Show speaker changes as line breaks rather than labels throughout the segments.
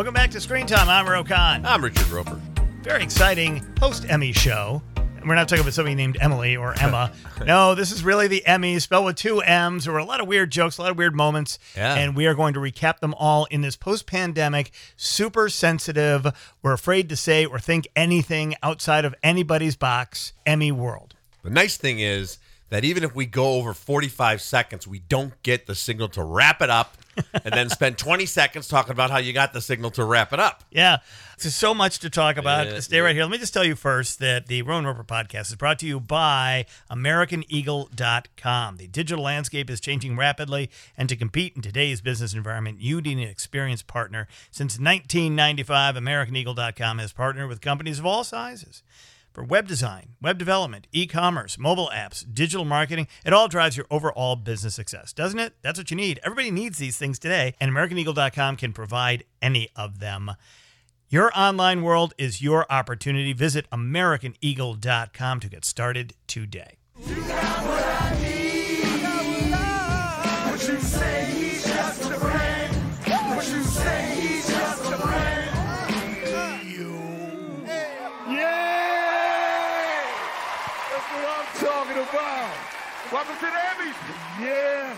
Welcome back to Screen Time. I'm Roe Conn.
I'm Richard Roeper.
Very exciting post Emmy show. And we're not talking about somebody named Emily or Emma. no, this is really the Emmys, spelled with two M's. There were a lot of weird jokes, a lot of weird moments.
Yeah.
And we are going to recap them all in this post pandemic, super sensitive, we're afraid to say or think anything outside of anybody's box Emmy world.
The nice thing is that even if we go over 45 seconds, we don't get the signal to wrap it up and then spend 20 seconds talking about how you got the signal to wrap it up.
Yeah, there's so much to talk about.
Yeah,
Stay right here. Let me just tell you first that the Rowan Roeper podcast is brought to you by AmericanEagle.com. The digital landscape is changing rapidly, and to compete in today's business environment, you need an experienced partner. Since 1995, AmericanEagle.com has partnered with companies of all sizes. For web design, web development, e commerce, mobile apps, digital marketing, it all drives your overall business success, doesn't it? That's what you need. Everybody needs these things today, and AmericanEagle.com can provide any of them. Your online world is your opportunity. Visit AmericanEagle.com to get started today.
Welcome to the Emmys. Yeah.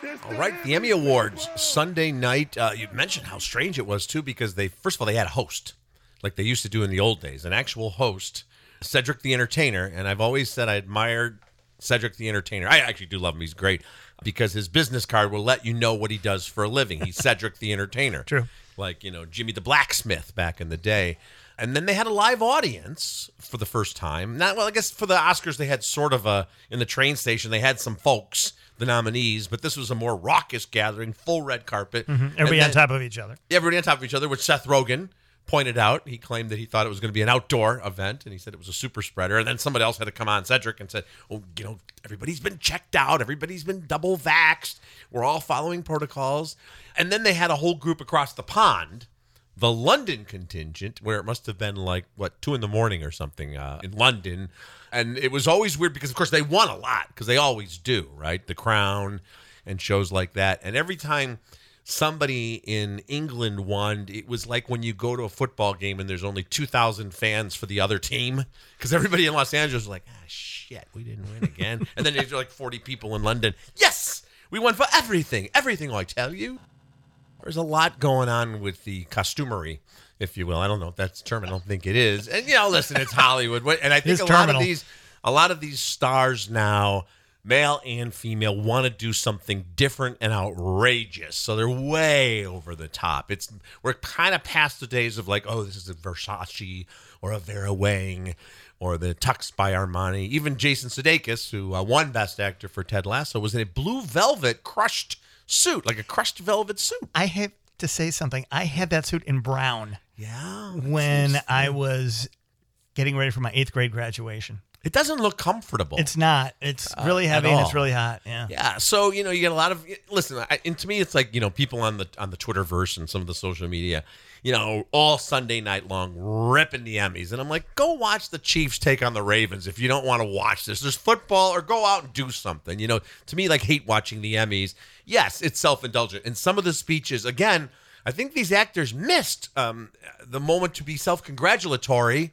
This
All right, the Emmy Awards Sunday night. Uh, you mentioned how strange it was too, because they first of all they had a host, like they used to do in the old days, an actual host, Cedric the Entertainer. And I've always said I admired Cedric the Entertainer. I actually do love him; he's great because his business card will let you know what he does for a living. He's Cedric the Entertainer.
True.
like you know Jimmy the Blacksmith back in the day. And then they had a live audience for the first time. Not well, I guess for the Oscars they had sort of a in the train station they had some folks, the nominees, but this was a more raucous gathering, full red carpet. Mm-hmm. And
Everybody on top of each other.
everybody on top of each other, which Seth Rogen pointed out. He claimed that he thought it was going to be an outdoor event, and he said it was a super spreader. And then somebody else had to come on, Cedric, and said, "Oh, you know, everybody's been checked out, everybody's been double vaxxed, we're all following protocols." And then they had a whole group across the pond. The London contingent, where it must have been like what two in the morning or something uh, in London, and it was always weird because of course they won a lot because they always do, right? The Crown and shows like that, and every time somebody in England won, it was like when you go to a football game and there's only 2,000 fans for the other team because everybody in Los Angeles was like, ah, shit, we didn't win again. and then there's like 40 people in London. Yes, we won for everything. Everything, I tell you. There's a lot going on with the costumery, if you will. I don't know if that's term. I don't think it is. And you know, listen, it's Hollywood, and I think a lot of these, a lot of these stars now, male and female, want to do something different and outrageous. So they're way over the top. It's we're kind of past the days of like, oh, this is a Versace or a Vera Wang. Or the Tux by Armani. Even Jason Sudeikis, who uh, won Best Actor for Ted Lasso, was in a blue velvet crushed suit, like a crushed velvet suit.
I have to say something. I had that suit in brown
Yeah.
when I was getting ready for my eighth grade graduation.
It doesn't look comfortable.
It's not. It's really
at
heavy and it's really hot. Yeah.
yeah. So you know, you get a lot of listen. I, and to me, it's like you know, people on the on the Twitterverse and some of the social media, you know, all Sunday night long ripping the Emmys, and I'm like, go watch the Chiefs take on the Ravens if you don't want to watch this. There's football, or go out and do something. You know, to me, like hate watching the Emmys. Yes, it's self indulgent, and some of the speeches again. I think these actors missed um, the moment to be self congratulatory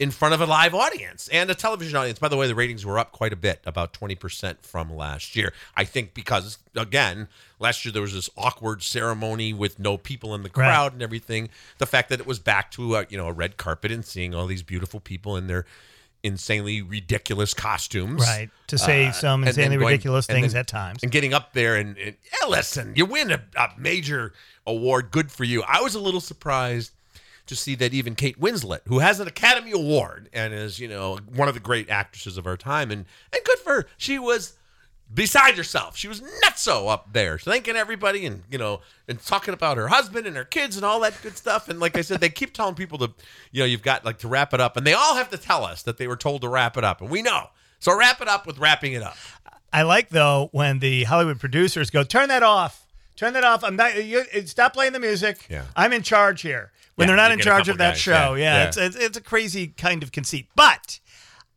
in front of a live audience and a television audience. By the way, the ratings were up quite a bit, about 20% from last year. I think because, again, last year there was this awkward ceremony with no people in the
Right.
crowd and everything. The fact that it was back to a, you know, a red carpet and seeing all these beautiful people in their insanely ridiculous costumes.
Right. To say
Uh,
some insanely
going-
ridiculous things
then-
at times.
And getting up there and, and yeah, listen, you win a, a major award. Good for you. I was a little surprised to see that even Kate Winslet, who has an Academy Award and is, you know, one of the great actresses of our time, and and good for her, she was beside herself. She was nutso up there, thanking everybody and you know, and talking about her husband and her kids and all that good stuff. And like I said, they keep telling people to, you know, you've got like to wrap it up, and they all have to tell us that they were told to wrap it up, and we know. So wrap it up with wrapping it up.
I like though when the Hollywood producers go, "Turn that off. Turn that off. I'm not. You, stop playing the music.
Yeah.
I'm in charge here." When
Yeah,
they're not in charge of that
guys,
show,
yeah,
yeah. It's, it's it's a crazy kind of conceit. But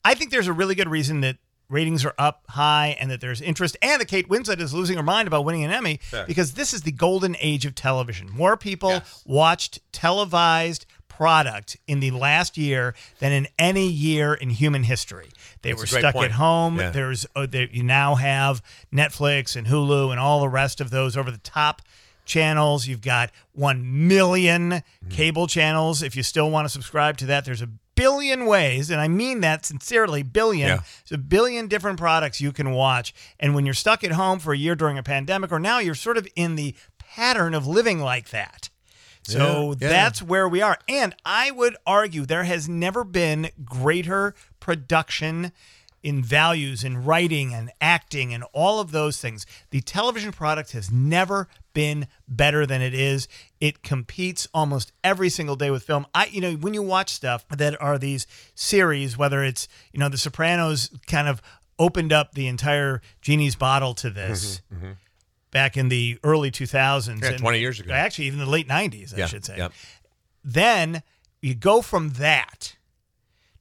I think there's a really good reason that ratings are up high and that there's interest and that Kate Winslet is losing her mind about winning an Emmy because this is the golden age of television. More people
Yes.
watched televised product in the last year than in any year in human history. They
That's
were stuck
point.
at home.
Yeah.
There's uh, there, you now have Netflix and Hulu and all the rest of those over the top channels. You've got 1 million
Mm-hmm.
cable channels. If you still want to subscribe to that, there's a billion ways, and I mean that sincerely, billion.
Yeah.
There's a billion different products you can watch. And when you're stuck at home for a year during a pandemic, or now you're sort of in the pattern of living like that. So
Yeah, yeah.
that's where we are. And I would argue there has never been greater production in values in writing and acting and all of those things. The television product has never been better than it is. It competes almost every single day with film. I you know, when you watch stuff that are these series whether it's, you know, The Sopranos kind of opened up the entire genie's bottle to this. Back in the early 2000s.
Mm-hmm, Yeah,
and
20 years ago.
Actually, even the late 90s, I
Yeah,
should say
yeah.
then you go from that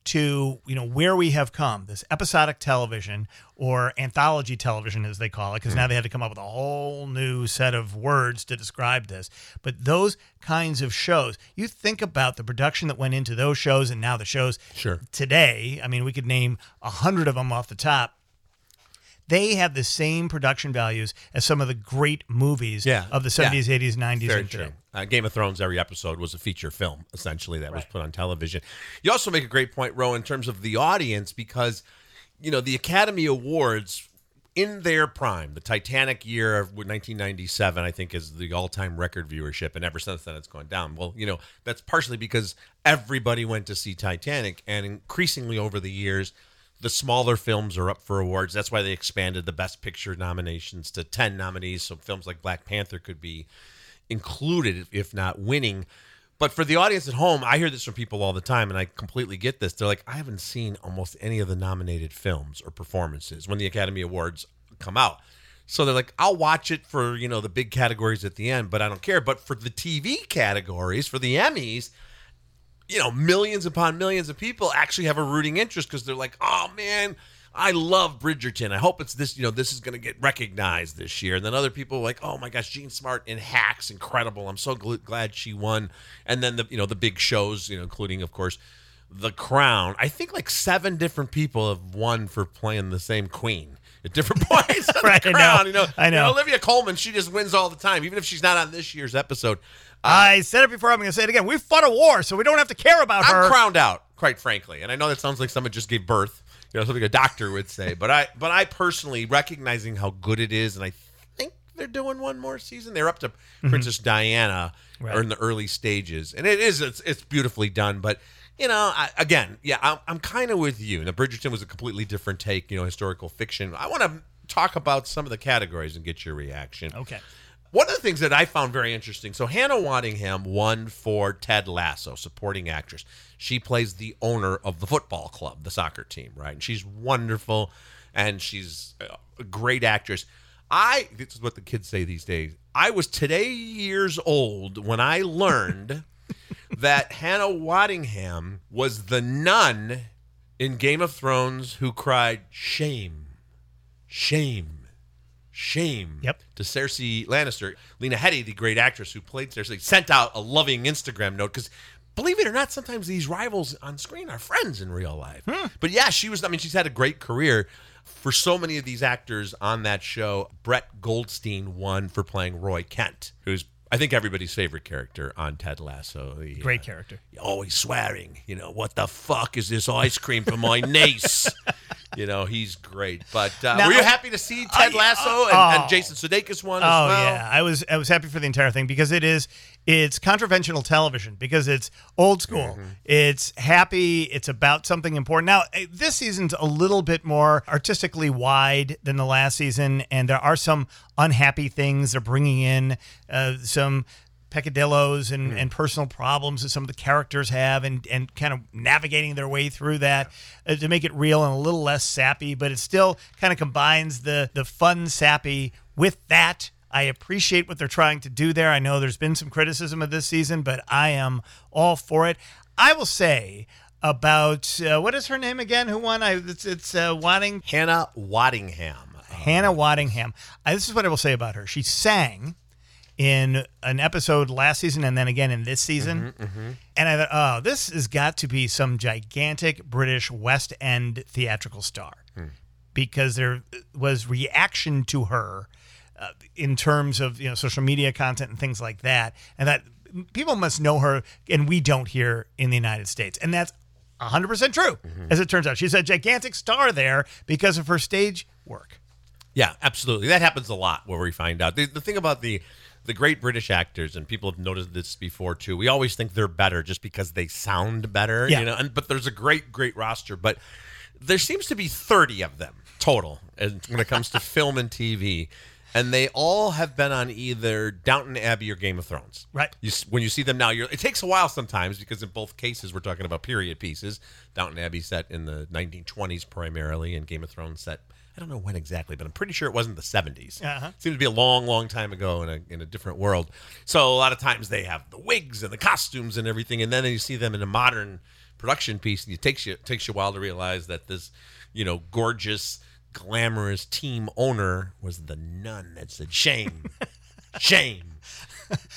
to you know where we have come this episodic television or anthology television as they call it because now they had to come up with a whole new set of words to describe this. But those kinds of shows you think about the production that went into those shows and now the shows
Sure.
today. I mean we could name a hundred of them off the top they have the same production values as some of the great movies
Yeah.
of the 70s
Yeah.
80s 90s
Very
and
true. Uh, Game of Thrones, every episode was a feature film, essentially, that was put on television. You also make a great point, Roe, in terms of the audience, because, you know, the Academy Awards in their prime, the Titanic year of 1997, I think, is the all time record viewership. And ever since then, it's gone down. Well, you know, that's partially because everybody went to see Titanic. And increasingly over the years, the smaller films are up for awards. That's why they expanded the Best Picture nominations to 10 nominees. So films like Black Panther could be included, if not winning. But for the audience at home, I hear this from people all the time, and I completely get this. They're like, I haven't seen almost any of the nominated films or performances when the Academy Awards come out. So they're like, I'll watch it for, you know, the big categories at the end, but I don't care. But for the TV categories, for the Emmys, you know, millions upon millions of people actually have a rooting interest because they're like, oh man, I love Bridgerton. I hope it's this, you know, this is going to get recognized this year. And then other people are like, oh my gosh, Jean Smart in Hacks, incredible. I'm so gl- glad she won. And then the, you know, the big shows, you know, including of course, The Crown. I think like seven different people have won for playing the same queen. At different points,
Right,
the
I know.
you know,
I know.
You Olivia Colman, she just wins all the time, even if she's not on this year's episode.
I said it before. I'm going to say it again. We fought a war, so we don't have to care about her.
I'm crowned out, quite frankly, and I know that sounds like someone just gave birth, you know, something a doctor would say. But I, but I personally recognizing how good it is, and I think they're doing one more season. They're up to mm-hmm. Princess Diana,
Right.
or in the early stages, and it is it's, it's beautifully done. But you know, I, again, yeah, I'm, I'm kind of with you. Now, Bridgerton was a completely different take, you know, historical fiction. I want to talk about some of the categories and get your reaction.
Okay.
One of the things that I found very interesting. So Hannah Waddingham won for Ted Lasso, supporting actress. She plays the owner of the football club, the soccer team, right? And she's wonderful, and she's a great actress. I this is what the kids say these days. I was today years old when I learned that Hannah Waddingham was the nun in Game of Thrones who cried shame, shame, shame
Yep.
to Cersei Lannister. Lena Headey, the great actress who played Cersei, sent out a loving Instagram note because. Believe it or not, sometimes these rivals on screen are friends in real life. Hmm. But yeah, she was. I mean, she's had a great career. For so many of these actors on that show, Brett Goldstein won for playing Roy Kent, who's I think everybody's favorite character on Ted Lasso. He,
Great
uh,
character.
always swearing. You know, what the fuck is this ice cream for my niece? you know, he's great. But uh,
Now-
were you happy to see Ted
I-
Lasso and,
oh.
and Jason Sudeikis won
Oh
as well?
yeah, I was I was happy for the entire thing because it is it's contraventional television because it's old school.
Mm-hmm.
It's happy. It's about something important. Now eh, this season's a little bit more artistically wide than the last season, and there are some unhappy things they're bringing in. Uh, some peccadillos and,
Hmm.
and personal problems that some of the characters have and, and kind of navigating their way through that uh, to make it real and a little less sappy but it still kind of combines the the fun sappy with that I appreciate what they're trying to do there. I know there's been some criticism of this season, but I am all for it. I will say, about uh, what is her name again? Who won? I it's, it's uh, Wadding
Hannah Waddingham.
Hannah Waddingham. I, this is what I will say about her. She sang in an episode last season and then again in this season. And I thought, oh, this has got to be some gigantic British West End theatrical star because there was reaction to her uh, in terms of you know social media content and things like that, and that people must know her, and we don't here in the United States, and that's 100% true, as it turns out. She's a gigantic star there because of her stage work.
Yeah, absolutely. That happens a lot where we find out. The, the thing about the the great British actors, and people have noticed this before too. We always think they're better just because they sound better,
Yeah.
you know. And, but there's a great, great roster. But there seems to be 30 of them total when it comes to film and TV. And they all have been on either Downton Abbey or Game of Thrones.
Right.
You, when you see them now, you're, it takes a while sometimes because in both cases we're talking about period pieces. Downton Abbey set in the 1920s primarily, and Game of Thrones set I don't know when exactly, but I'm pretty sure it wasn't the 70s.
Uh-huh.
Seemed to be a long, long time ago in a in a different world. So a lot of times they have the wigs and the costumes and everything, and then you see them in a modern production piece, and it takes you it takes you a while to realize that this, you know, gorgeous, glamorous team owner was the nun that said shame, shame,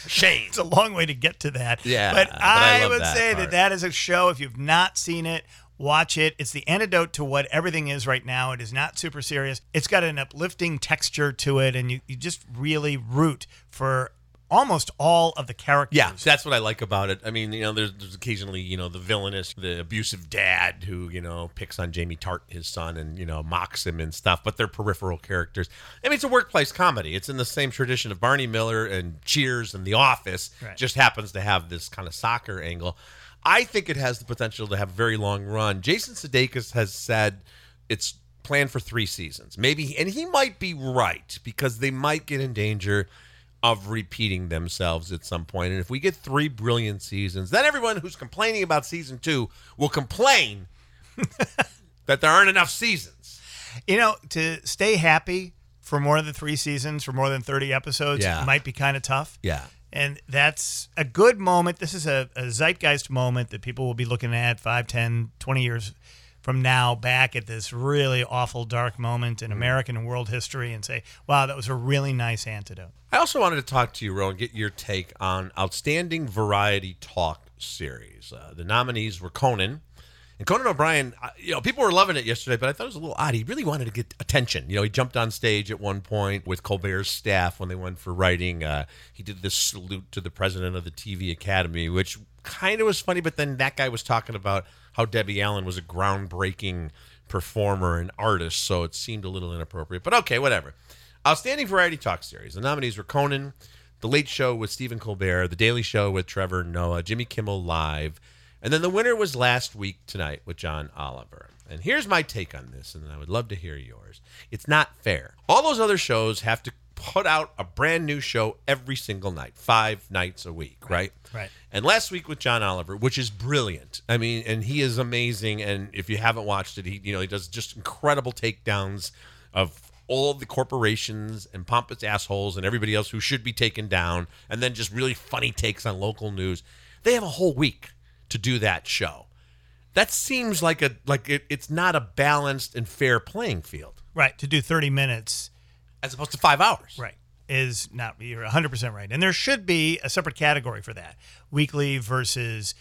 shame.
It's a long way to get to that.
Yeah,
but,
but I
I, would
that
say
part.
that that is a show. If you've not seen it, watch it. It's the antidote to what everything is right now. It is not super serious. It's got an uplifting texture to it, and you, you just really root for almost all of the characters.
Yeah, that's what I like about it. I mean, you know, there's, there's occasionally, you know, the villainous, the abusive dad who, you know, picks on Jamie Tartt, his son, and, you know, mocks him and stuff, but they're peripheral characters. I mean, it's a workplace comedy. It's in the same tradition of Barney Miller and Cheers and The Office,
Right.
just happens to have this kind of soccer angle. I think it has the potential to have a very long run. Jason Sudeikis has said it's planned for three seasons. Maybe, and he might be right because they might get in danger of repeating themselves at some point. And if we get three brilliant seasons, then everyone who's complaining about season two will complain that there aren't enough seasons.
You know, to stay happy for more than three seasons, for more than 30 episodes,
Yeah.
might be kind of tough.
Yeah.
And that's a good moment. This is a, a zeitgeist moment that people will be looking at 5, 10, 20 years from now back at this really awful, dark moment in American and world history and say, wow, that was a really nice antidote.
I also wanted to talk to you, Rowan, get your take on Outstanding Variety Talk series. Uh, the nominees were Conan. And Conan O'Brien, uh, you know, people were loving it yesterday, but I thought it was a little odd. He really wanted to get attention. You know, he jumped on stage at one point with Colbert's staff when they went for writing. Uh, he did this salute to the president of the TV Academy, which kind of was funny, but then that guy was talking about how Debbie Allen was a groundbreaking performer and artist, so it seemed a little inappropriate. But okay, whatever. Outstanding Variety Talk Series. The nominees were Conan, The Late Show with Stephen Colbert, The Daily Show with Trevor Noah, Jimmy Kimmel Live, and then the winner was last week tonight with John Oliver. And here's my take on this, and I would love to hear yours. It's not fair. All those other shows have to put out a brand new show every single night, five nights a week, right?
right.
And last week with John Oliver, which is brilliant. I mean, and he is amazing. And if you haven't watched it, he you know he does just incredible takedowns of all the corporations and pompous assholes and everybody else who should be taken down, and then just really funny takes on local news. They have a whole week to do that show. That seems like a like it, it's not a balanced and fair playing field
Right. To do 30 minutes
as opposed to five hours.
Right. Is not, you're 100% right. And there should be a separate category for that weekly versus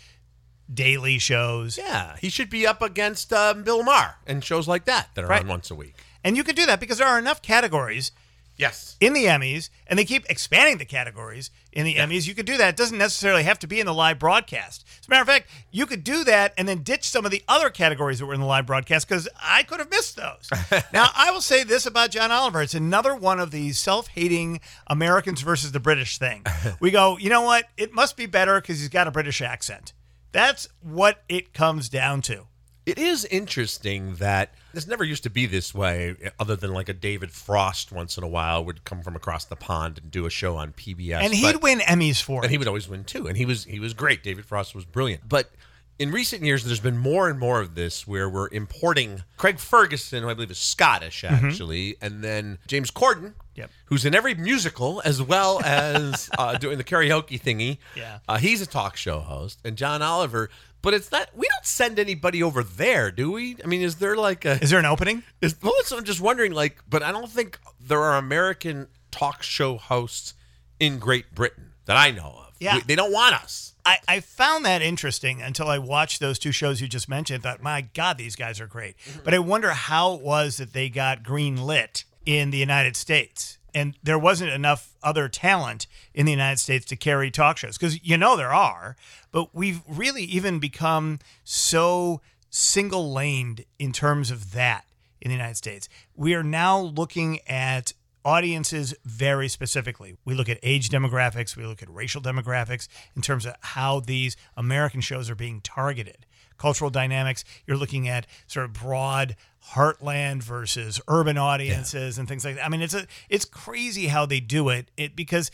daily shows.
Yeah, he should be up against um, Bill Maher and shows like that that are
Right.
on once a week.
And you could do that because there are enough categories
Yes.
in the Emmys, and they keep expanding the categories in the Emmys. You could do that. It doesn't necessarily have to be in the live broadcast. As a matter of fact, you could do that and then ditch some of the other categories that were in the live broadcast because I could have missed those. now, I will say this about John Oliver. It's another one of these self hating Americans versus the British thing. We go, you know what? It must be better because he's got a British accent. That's what it comes down to.
It is interesting that this never used to be this way, other than like a David Frost once in a while would come from across the pond and do a show on PBS.
And he'd
but-
win Emmys for
and
it.
And he would always win too. And he was he was great. David Frost was brilliant. But in recent years, there's been more and more of this where we're importing Craig Ferguson, who I believe is Scottish, actually, and then James Corden,
Yep.
who's in every musical as well as uh, doing the karaoke thingy.
Yeah.
Uh, he's a talk show host, and John Oliver. But it's not. We don't send anybody over there, do we? I mean, is there like a?
Is there an opening?
Is, well, I'm just wondering, like, but I don't think there are American talk show hosts in Great Britain that I know of.
Yeah.
We- they don't want us.
I, I found that interesting until I watched those two shows you just mentioned. Thought, my God, these guys are great. Mm-hmm. But I wonder how it was that they got green lit in the United States. And there wasn't enough other talent in the United States to carry talk shows because you know there are, but we've really even become so single laned in terms of that in the United States. We are now looking at audiences very specifically. We look at age demographics, we look at racial demographics in terms of how these American shows are being targeted. Cultural dynamics, you're looking at sort of broad heartland versus urban audiences and things like that. I mean, it's a it's crazy how they do it. It because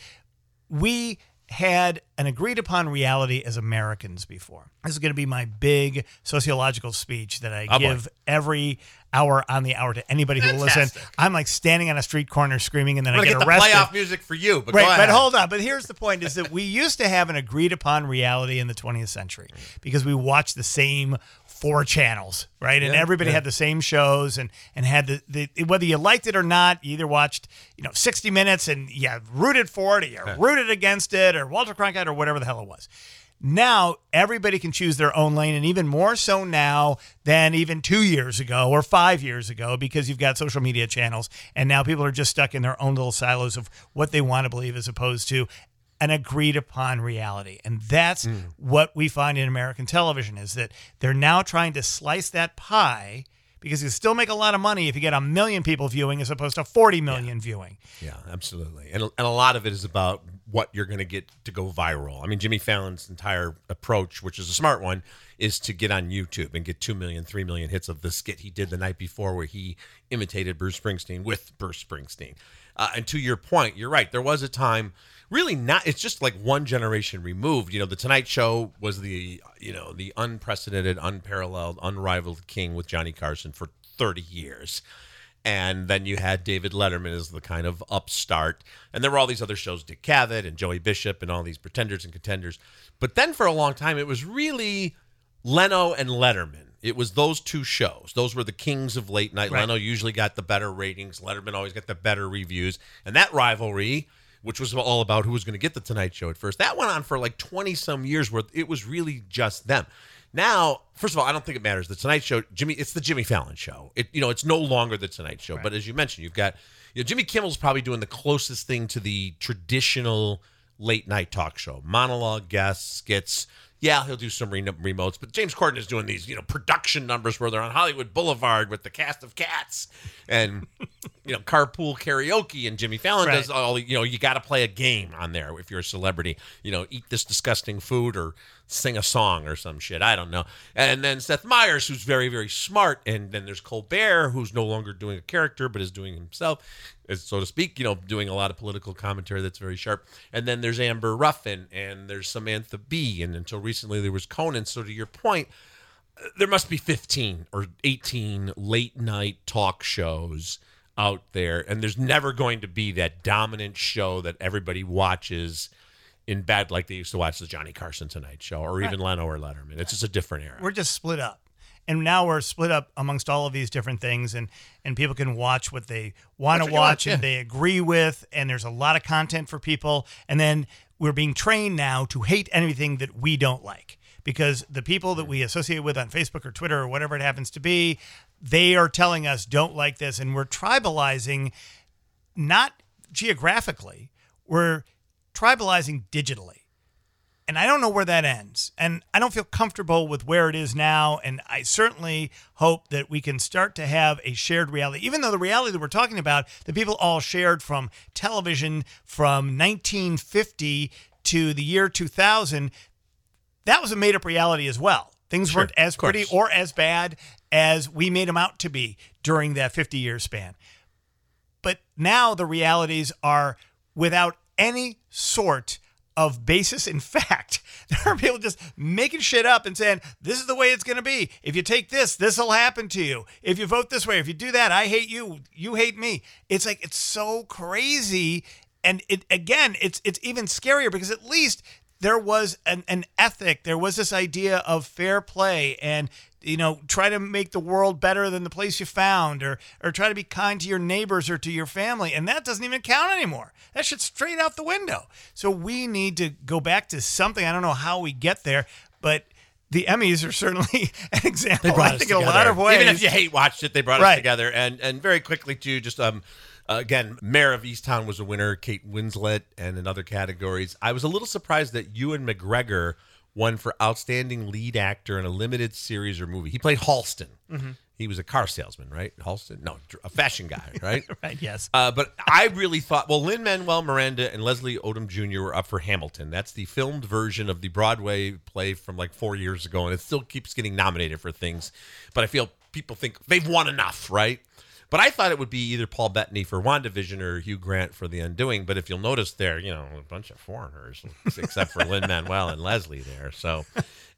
we had an agreed upon reality as Americans before. This is going to be my big sociological speech that I
Oh, boy.
give every hour on the hour to anybody who will listen. I'm like standing on a street corner screaming, and then
I'm
get,
get
arrested.
playoff music for you, but
Right, but hold on. But here's the point: is that we used to have an agreed upon reality in the 20th century because we watched the same four channels, right? And everybody
yeah.
had the same shows and and had the, the whether you liked it or not, you either watched you know 60 Minutes and you rooted for it, or you rooted against it, or Walter Cronkite, or whatever the hell it was. Now everybody can choose their own lane, and even more so now than even two years ago or five years ago, because you've got social media channels, and now people are just stuck in their own little silos of what they want to believe, as opposed to an agreed upon reality. And that's what we find in American television is that they're now trying to slice that pie because you still make a lot of money if you get a million people viewing as opposed to 40 million viewing.
Yeah, absolutely. And, and a lot of it is about what you're going to get to go viral. I mean, Jimmy Fallon's entire approach, which is a smart one, is to get on YouTube and get 2 million, 3 million hits of the skit he did the night before where he imitated Bruce Springsteen with Bruce Springsteen. Uh, and to your point, you're right. There was a time, really not, it's just like one generation removed. You know, The Tonight Show was the, you know, the unprecedented, unparalleled, unrivaled king with Johnny Carson for 30 years and then you had David Letterman as the kind of upstart, and there were all these other shows, Dick Cavett and Joey Bishop, and all these pretenders and contenders. But then for a long time, it was really Leno and Letterman. It was those two shows. Those were the kings of late night.
Right.
Leno usually got the better ratings. Letterman always got the better reviews, and that rivalry. Which was all about who was going to get the Tonight Show at first. That went on for like 20 some years where it was really just them. Now, first of all, I don't think it matters. The Tonight Show, Jimmy, it's the Jimmy Fallon show. It, you know, it's no longer the Tonight Show. But as you mentioned, you've got, you know, Jimmy Kimmel's probably doing the closest thing to the traditional late night talk show. Monologue guests, skits. Yeah, he'll do some re- remotes, but James Corden is doing these, you know, production numbers where they're on Hollywood Boulevard with the cast of Cats, and you know, carpool karaoke. And Jimmy Fallon
Right.
does all. You know, you got to play a game on there if you're a celebrity. You know, eat this disgusting food or sing a song or some shit. I don't know. And then Seth Meyers, who's very, very smart. And then there's Colbert, who's no longer doing a character but is doing himself, as so to speak. You know, doing a lot of political commentary that's very sharp. And then there's Amber Ruffin, and there's Samantha Bee, and until recently there was Conan. So to your point uh, there must be 15 or 18 late night talk shows out there and there's never going to be that dominant show that everybody watches in bed like they used to watch the Johnny Carson Tonight Show or even Leno or Letterman. It's just a different era.
We're just split up. And now we're split up amongst all of these different things and and people can watch what they want to watch and
yeah.
they agree with and there's a lot of content for people and then we're being trained now to hate anything that we don't like because the people that we associate with on Facebook or Twitter or whatever it happens to be they are telling us don't like this and we're tribalizing not geographically we're tribalizing digitally and I don't know where that ends. And I don't feel comfortable with where it is now. And I certainly hope that we can start to have a shared reality, even though the reality that we're talking about, the people all shared from television from 1950 to the year 2000, that was a made up reality as well. Things
Sure,
weren't as pretty or as bad as we made them out to be during that 50 year span. But now the realities are without any sort of basis in fact. There are people just making shit up and saying, this is the way it's going to be. If you take this, this will happen to you. If you vote this way, if you do that, I hate you. You hate me. It's like, it's so crazy. And it again, it's it's even scarier because at least there was an, an ethic. There was this idea of fair play and you know try to make the world better than the place you found or or try to be kind to your neighbors or to your family and that doesn't even count anymore that shit's straight out the window so we need to go back to something i don't know how we get there but the emmys are certainly an example
brought
i
us
think in a lot of ways
Even if you hate watched it, they brought
Right.
us together. And and very quickly too, just um. Uh, again, Mare of Easttown was a winner. Kate Winslet, and in other categories, I was a little surprised that Ewan McGregor won for outstanding lead actor in a limited series or movie. He played Halston.
Mm-hmm.
He was a car salesman, right? Halston, no, a fashion guy, right?
right yes
Uh, but I really thought, well, Lin Manuel Miranda and Leslie Odom Jr. were up for Hamilton. That's the filmed version of the Broadway play from like four years ago, and it still keeps getting nominated for things. But I feel people think they've won enough, right? But I thought it would be either Paul Bettany for WandaVision or Hugh Grant for The Undoing. But if you'll notice, there, you know, a bunch of foreigners, except for Lin Manuel and Leslie there. So,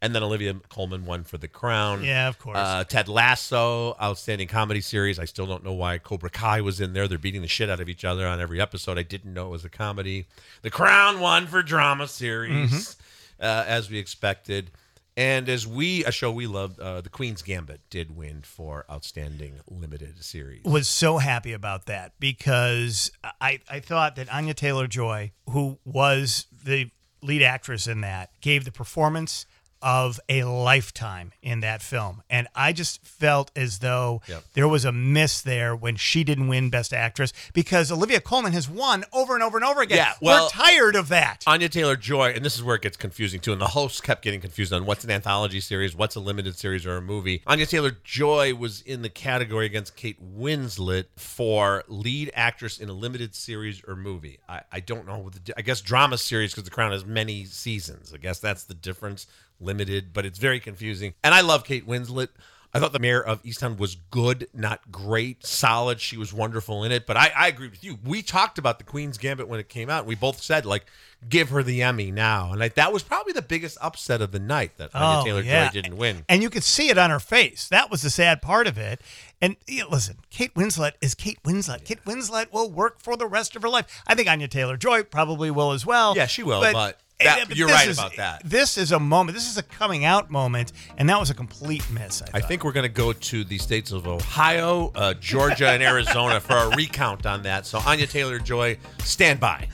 and then Olivia Colman won for The Crown.
Yeah, of course.
Uh, Ted Lasso, outstanding comedy series. I still don't know why Cobra Kai was in there. They're beating the shit out of each other on every episode. I didn't know it was a comedy. The Crown won for drama series, uh, as we expected. And as we, a show we loved, uh, The Queen's Gambit did win for outstanding limited series.
was so happy about that because I, I thought that Anya Taylor Joy, who was the lead actress in that, gave the performance of a lifetime in that film. And I just felt as though
Yep.
there was a miss there when she didn't win Best Actress because Olivia Colman has won over and over and over again.
Yeah, well-
We're tired of that.
Anya Taylor Joy, and this is where it gets confusing too. And the hosts kept getting confused on what's an anthology series, what's a limited series or a movie. Anya Taylor Joy was in the category against Kate Winslet for lead actress in a limited series or movie. I, I don't know. What the, I guess drama series because The Crown has many seasons. I guess that's the difference. Limited, but it's very confusing. And I love Kate Winslet. I thought the Mare of Easttown was good, not great, solid. She was wonderful in it. But I, I agree with you. We talked about the Queen's Gambit when it came out. We both said like, give her the Emmy now, and like that was probably the biggest upset of the night that Anya
Oh,
Taylor
yeah.
Joy didn't win.
And you could see it on her face. That was the sad part of it. And yeah, listen, Kate Winslet is Kate Winslet. Kate Winslet will work for the rest of her life. I think Anya Taylor Joy probably will as well.
Yeah, she will, but that-
yeah,
you're right
is-
about that.
This is a moment. This is a coming out moment, and that was a complete miss. I,
I think we're going to go to the states of Ohio, uh, Georgia, and Arizona for a recount on that. So Anya Taylor Joy, stand by.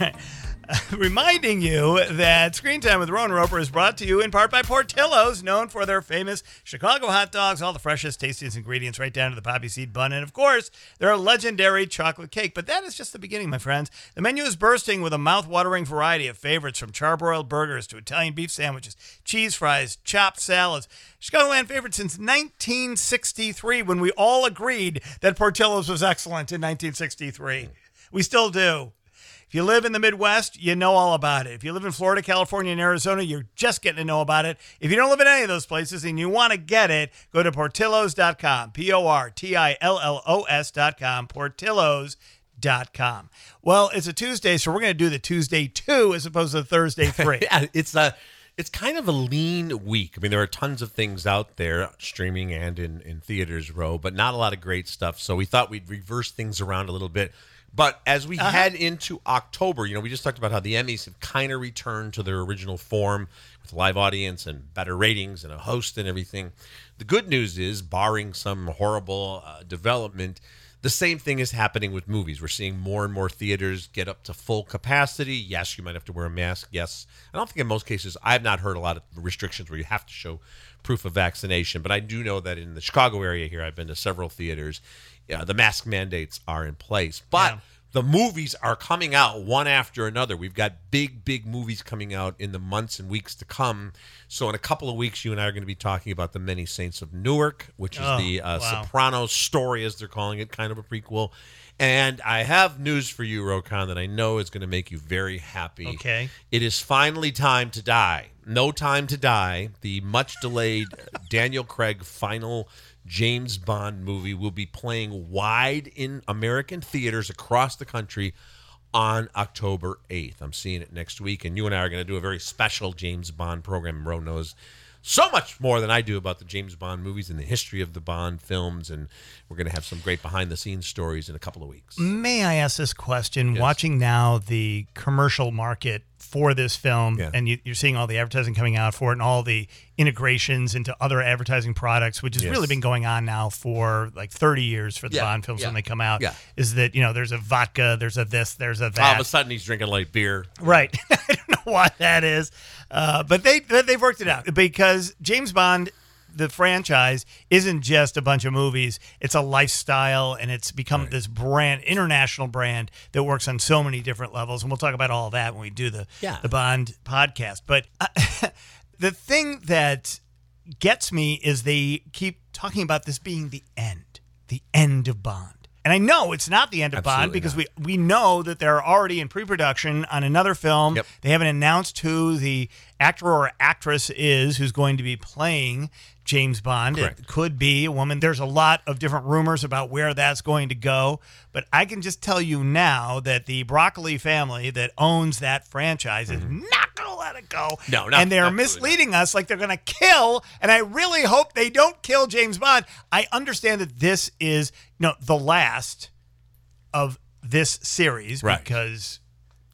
reminding you that Screen Time with Rowan Roeper is brought to you in part by Portillo's, known for their famous Chicago hot dogs, all the freshest, tastiest ingredients right down to the poppy seed bun, and of course, their legendary chocolate cake. But that is just the beginning, my friends. The menu is bursting with a mouth-watering variety of favorites from charbroiled burgers to Italian beef sandwiches, cheese fries, chopped salads. Chicagoland favorite since 1963 when we all agreed that Portillo's was excellent in 1963. We still do. If you live in the Midwest, you know all about it. If you live in Florida, California, and Arizona, you're just getting to know about it. If you don't live in any of those places and you want to get it, go to portillos.com. P O R T I L L O S.com. Portillos.com. Well, it's a Tuesday, so we're going to do the Tuesday 2 as opposed to the Thursday 3.
Yeah, it's a it's kind of a lean week. I mean, there are tons of things out there, streaming and in in theaters, Roe, but not a lot of great stuff. So we thought we'd reverse things around a little bit. But as we head into October, you know, we just talked about how the Emmys have kind of returned to their original form with live audience and better ratings and a host and everything. The good news is, barring some horrible uh, development, the same thing is happening with movies. We're seeing more and more theaters get up to full capacity. Yes, you might have to wear a mask. Yes. I don't think in most cases, I've not heard a lot of restrictions where you have to show proof of vaccination, but I do know that in the Chicago area here, I've been to several theaters. Yeah, the mask mandates are in place. But
Yeah.
the movies are coming out one after another. We've got big, big movies coming out in the months and weeks to come. So, in a couple of weeks, you and I are going to be talking about The Many Saints of Newark, which is
Oh,
the uh,
wow.
Sopranos story, as they're calling it, kind of a prequel. And I have news for you, Roe Conn, that I know is going to make you very happy.
Okay.
It is finally time to die. No Time to Die, the much delayed Daniel Craig final James Bond movie, will be playing wide in American theaters across the country on October 8th. I'm seeing it next week, and you and I are going to do a very special James Bond program. Roe knows so much more than I do about the James Bond movies and the history of the Bond films, and we're going to have some great behind the scenes stories in a couple of weeks.
May I ask this question? Watching now the commercial market for this film,
Yeah.
and you, you're seeing all the advertising coming out for it, and all the integrations into other advertising products, which has
Yes.
really been going on now for like 30 years for the
Yeah,
Bond films
yeah,
when they come out.
yeah.
Is that you know there's a vodka, there's a this, there's a that All
of a sudden, he's drinking light beer.
Right. I don't know why that is, uh, but they but they've worked it out because James Bond, the franchise, isn't just a bunch of movies. It's a lifestyle, and it's become this brand, international brand that works on so many different levels. And we'll talk about all that when we do the
Yeah.
the Bond podcast. But uh, the thing that gets me is they keep talking about this being the end, the end of Bond. And I know it's not the end of Bond because
not.
we we know that they're already in pre-production on another film.
Yep.
They haven't announced who the actor or actress is who's going to be playing James Bond.
Correct.
It could be a woman. There's a lot of different rumors about where that's going to go, but I can just tell you now that the Broccoli family that owns that franchise is not going to let it go.
Mm-hmm. No, no,
and they're misleading us like they're going to kill. And I really hope they don't kill James Bond. I understand that this is no the last of this series
Right.
because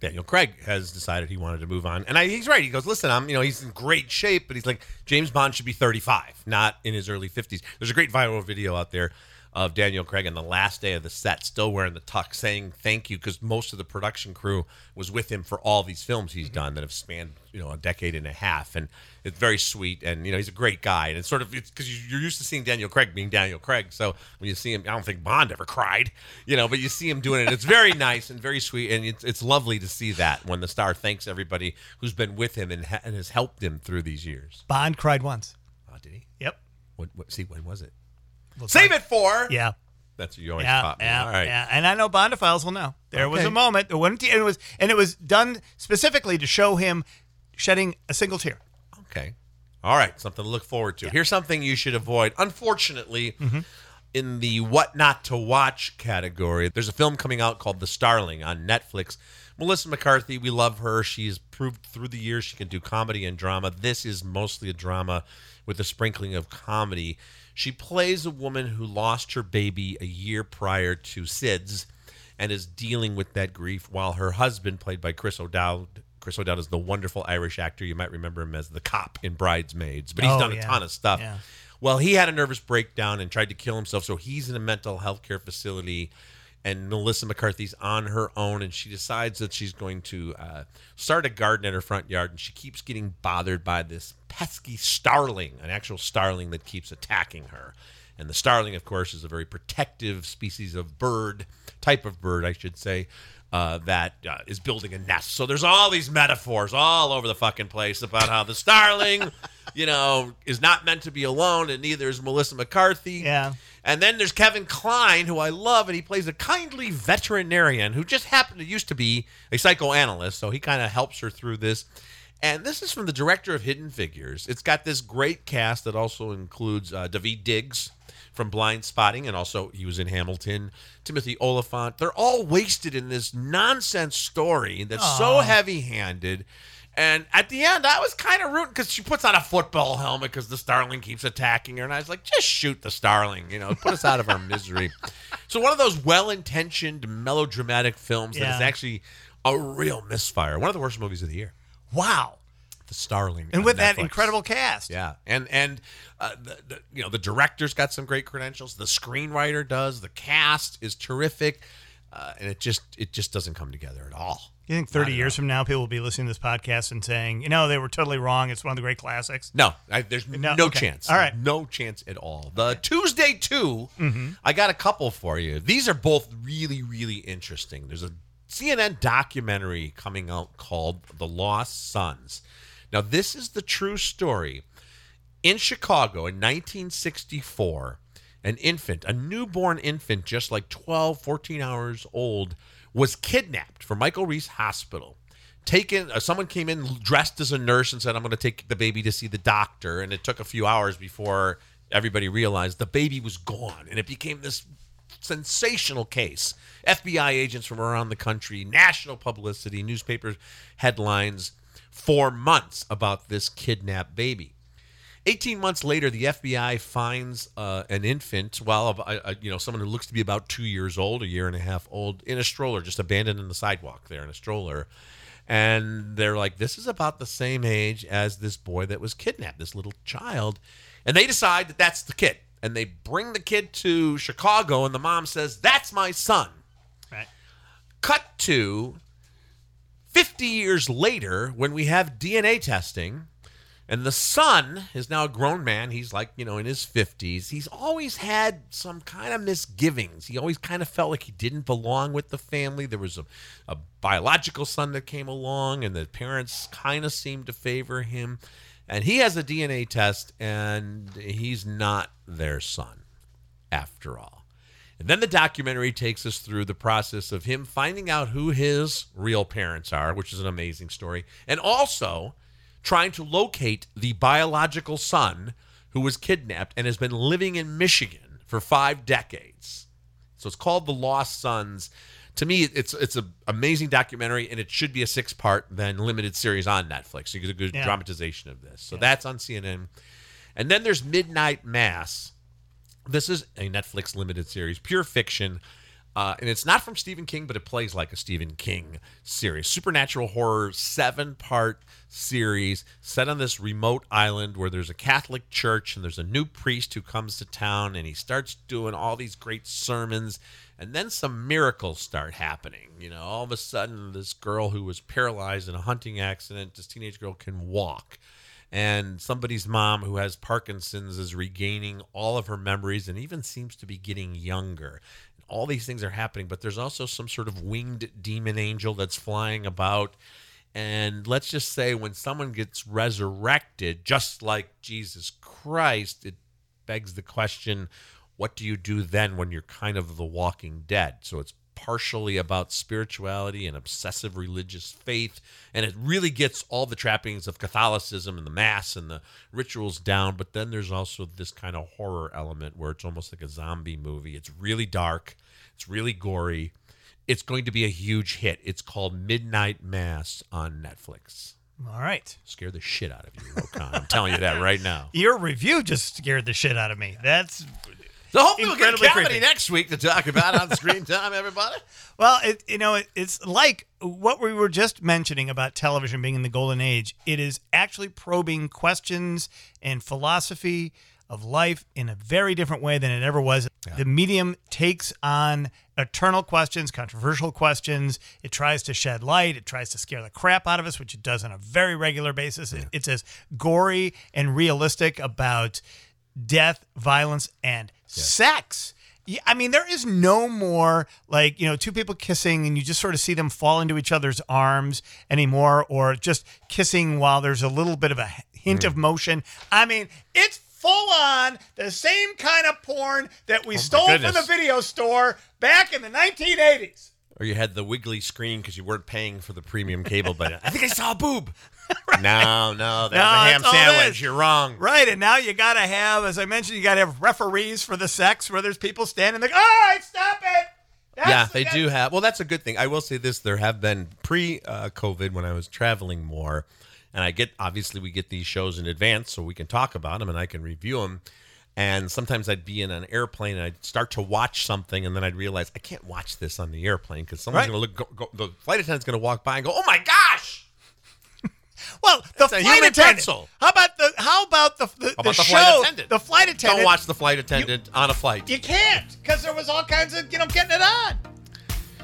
Daniel Craig has decided he wanted to move on, and I, he's right. He goes, "Listen, I'm, you know, he's in great shape, but he's like James Bond should be 35, not in his early 50s." There's a great viral video out there of Daniel Craig on the last day of the set, still wearing the tux, saying thank you because most of the production crew was with him for all these films he's mm-hmm. done that have spanned, you know, a decade and a half, and it's very sweet, and you know, he's a great guy, and it's sort of it's because you're used to seeing Daniel Craig being Daniel Craig, so when you see him, I don't think Bond ever cried, you know, but you see him doing it. It's very nice and very sweet, and it's it's lovely to see that when the star thanks everybody who's been with him and, ha- and has helped him through these years.
Bond cried once.
Oh, did he?
Yep.
What, what, see, when was it?
We'll
Save
talk-
it for.
Yeah.
That's what you always
Yeah,
taught me.
yeah,
All right.
yeah, and I know Bondophiles will know. There was a moment that wouldn't, it was, and it was done specifically to show him shedding a single tear.
Okay. All right. Something to look forward to. Here's something you should avoid. Unfortunately,
Mm-hmm.
in the what not to watch category, there's a film coming out called The Starling on Netflix. Melissa McCarthy, we love her. She's proved through the years she can do comedy and drama. This is mostly a drama with a sprinkling of comedy. She plays a woman who lost her baby a year prior to SIDS and is dealing with that grief while her husband, played by Chris O'Dowd, Chris O'Dowd is the wonderful Irish actor. You might remember him as the cop in Bridesmaids, but he's
Oh,
done a ton of stuff.
Yeah.
Well, he had a nervous breakdown and tried to kill himself, so he's in a mental health care facility. And Melissa McCarthy's on her own, and she decides that she's going to uh, start a garden in her front yard. And she keeps getting bothered by this pesky starling, an actual starling that keeps attacking her. And the starling, of course, is a very protective species of bird, type of bird, I should say, uh, that uh, is building a nest. So there's all these metaphors all over the fucking place about how the starling, you know, is not meant to be alone, and neither is Melissa McCarthy.
Yeah.
And then there's Kevin Kline, who I love, and he plays a kindly veterinarian who just happened to used to be a psychoanalyst. So he kind of helps her through this. And this is from the director of Hidden Figures. It's got this great cast that also includes uh, Daveed Diggs from Blindspotting, and also he was in Hamilton. Timothy Olyphant. They're all wasted in this nonsense story that's so heavy-handed. And at the end, I was kind of rooting because she puts on a football helmet because the starling keeps attacking her, and I was like, just shoot the starling, you know, put us out of our misery. So one of those well-intentioned melodramatic films that is actually a real misfire. One of the worst movies of the year.
Wow.
The Starling,
And with that incredible cast.
Yeah, and and uh, the, the you know the director's got some great credentials. The screenwriter does. The cast is terrific, uh, and it just it just doesn't come together at all.
You think 30 years from now, people will be listening to this podcast and saying, you know, they were totally wrong. It's one of the great classics.
No, I, there's no,
No, okay.
chance.
All right.
no chance at all. The Tuesday 2
Mm-hmm.
I got a couple for you. These are both really really interesting. There's a CNN documentary coming out called The Lost Sons. Now this is the true story. In Chicago in 1964, an infant, a newborn infant just like 12, 14 hours old, was kidnapped from Michael Reese Hospital. Taken, uh, someone came in dressed as a nurse and said, I'm going to take the baby to see the doctor. And it took a few hours before everybody realized the baby was gone. And it became this sensational case. FBI agents from around the country, national publicity, newspaper headlines for months about this kidnapped baby. 18 months later, the FBI finds uh, an infant, well, of, uh, uh, you know, someone who looks to be about two years old, a year and a half old, in a stroller, just abandoned in the sidewalk there in a stroller. And they're like, this is about the same age as this boy that was kidnapped, this little child. And they decide that that's the kid. And they bring the kid to Chicago, and the mom says, that's my son.
Right.
Cut to 50 years later when we have DNA testing and the son is now a grown man. He's like, you know, in his 50s. He's always had some kind of misgivings. He always kind of felt like he didn't belong with the family. There was a, a biological son that came along, and the parents kind of seemed to favor him. And he has a DNA test, and he's not their son after all. And then the documentary takes us through the process of him finding out who his real parents are, which is an amazing story, and also trying to locate the biological son who was kidnapped and has been living in Michigan for five decades. So it's called The Lost Sons. To me, it's it's an amazing documentary, and it should be a six part then limited series on Netflix. You get a good
Yeah.
dramatization of this. So that's on CNN. And then there's Midnight Mass. This is a Netflix limited series, pure fiction. Uh, and it's not from Stephen King, but it plays like a Stephen King series. Supernatural horror, seven part series set on this remote island where there's a Catholic church and there's a new priest who comes to town and he starts doing all these great sermons. And then some miracles start happening. You know, all of a sudden, this girl who was paralyzed in a hunting accident, this teenage girl can walk and somebody's mom who has Parkinson's is regaining all of her memories and even seems to be getting younger. All these things are happening, but there's also some sort of winged demon angel that's flying about. And let's just say when someone gets resurrected, just like Jesus Christ, it begs the question what do you do then when you're kind of the walking dead? So it's partially about spirituality and obsessive religious faith. And it really gets all the trappings of Catholicism and the Mass and the rituals down. But then there's also this kind of horror element where it's almost like a zombie movie. It's really dark, it's really gory. It's going to be a huge hit. It's called Midnight Mass on Netflix.
All right.
Scare the shit out of you, Roe Conn. I'm telling you that right now.
Your review just scared the shit out of me. That's
So hopefully we'll get
Incredibly
comedy
creepy.
next week to talk about on screen time, everybody.
Well, it, you know, it, it's like what we were just mentioning about television being in the golden age. It is actually probing questions and philosophy of life in a very different way than it ever was. The medium takes on eternal questions, controversial questions. It tries to shed light. It tries to scare the crap out of us, which it does on a very regular basis. It- It's as gory and realistic about death, violence, and sex. Yeah, I mean, there is no more like, you know, two people kissing and you just sort of see them fall into each other's arms anymore, or just kissing while there's a little bit of a hint mm. of motion. I mean, it's full on the same kind of porn that we oh stole from the video store back in the 1980s.
Or you had the wiggly screen because you weren't paying for the premium cable, but I think I saw a boob. No, no, that's
No,
a ham sandwich. You're wrong.
Right, and now you got to have, as I mentioned, you got to have referees for the sex where there's people standing there. All right, stop it. That's
yeah, they do have. Well, that's a good thing. I will say this: there have been pre-COVID when I was traveling more, and I get obviously we get these shows in advance so we can talk about them and I can review them. And sometimes I'd be in an airplane and I'd start to watch something, and then I'd realize I can't watch this on the airplane because someone's
Right.
going to look. Go, go, the flight attendant's going to walk by and go, "Oh my gosh!"
Well, the
That's
flight attendant.
pencil.
How about the how about the the,
How
the
the
show?
flight attendant?
The flight attendant.
Don't watch the flight attendant on a flight.
You can't because there was all kinds of you know getting it on.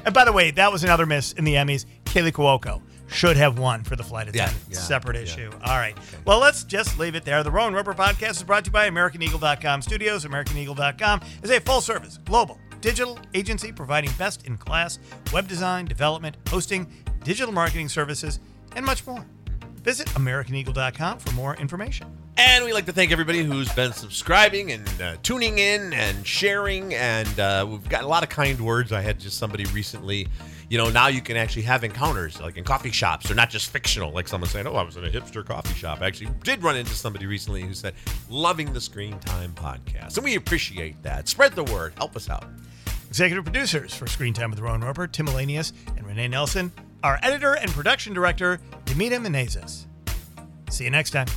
And by the way, that was another miss in the Emmys. Kaley Cuoco should have won for the flight attendant.
yeah,
Separate
yeah.
issue. All right. Well, let's just leave it there. The Roe and Roeper Podcast is brought to you by AmericanEagle.com Studios. AmericanEagle.com is a full service global digital agency providing best in class web design, development, hosting, digital marketing services, and much more. Visit AmericanEagle.com for more information.
And we'd like to thank everybody who's been subscribing and uh, tuning in and sharing. And uh, we've got a lot of kind words. I had just somebody recently, you know, now you can actually have encounters like in coffee shops. They're not just fictional, like someone saying, oh, I was in a hipster coffee shop. I actually did run into somebody recently who said, loving the Screen Time podcast. And we appreciate that. Spread the word. Help us out.
Executive producers for Screen Time with Roe and Roeper, Tim Elanius, and Renee Nelson. Our editor and production director, Demita Menezes. See you next time.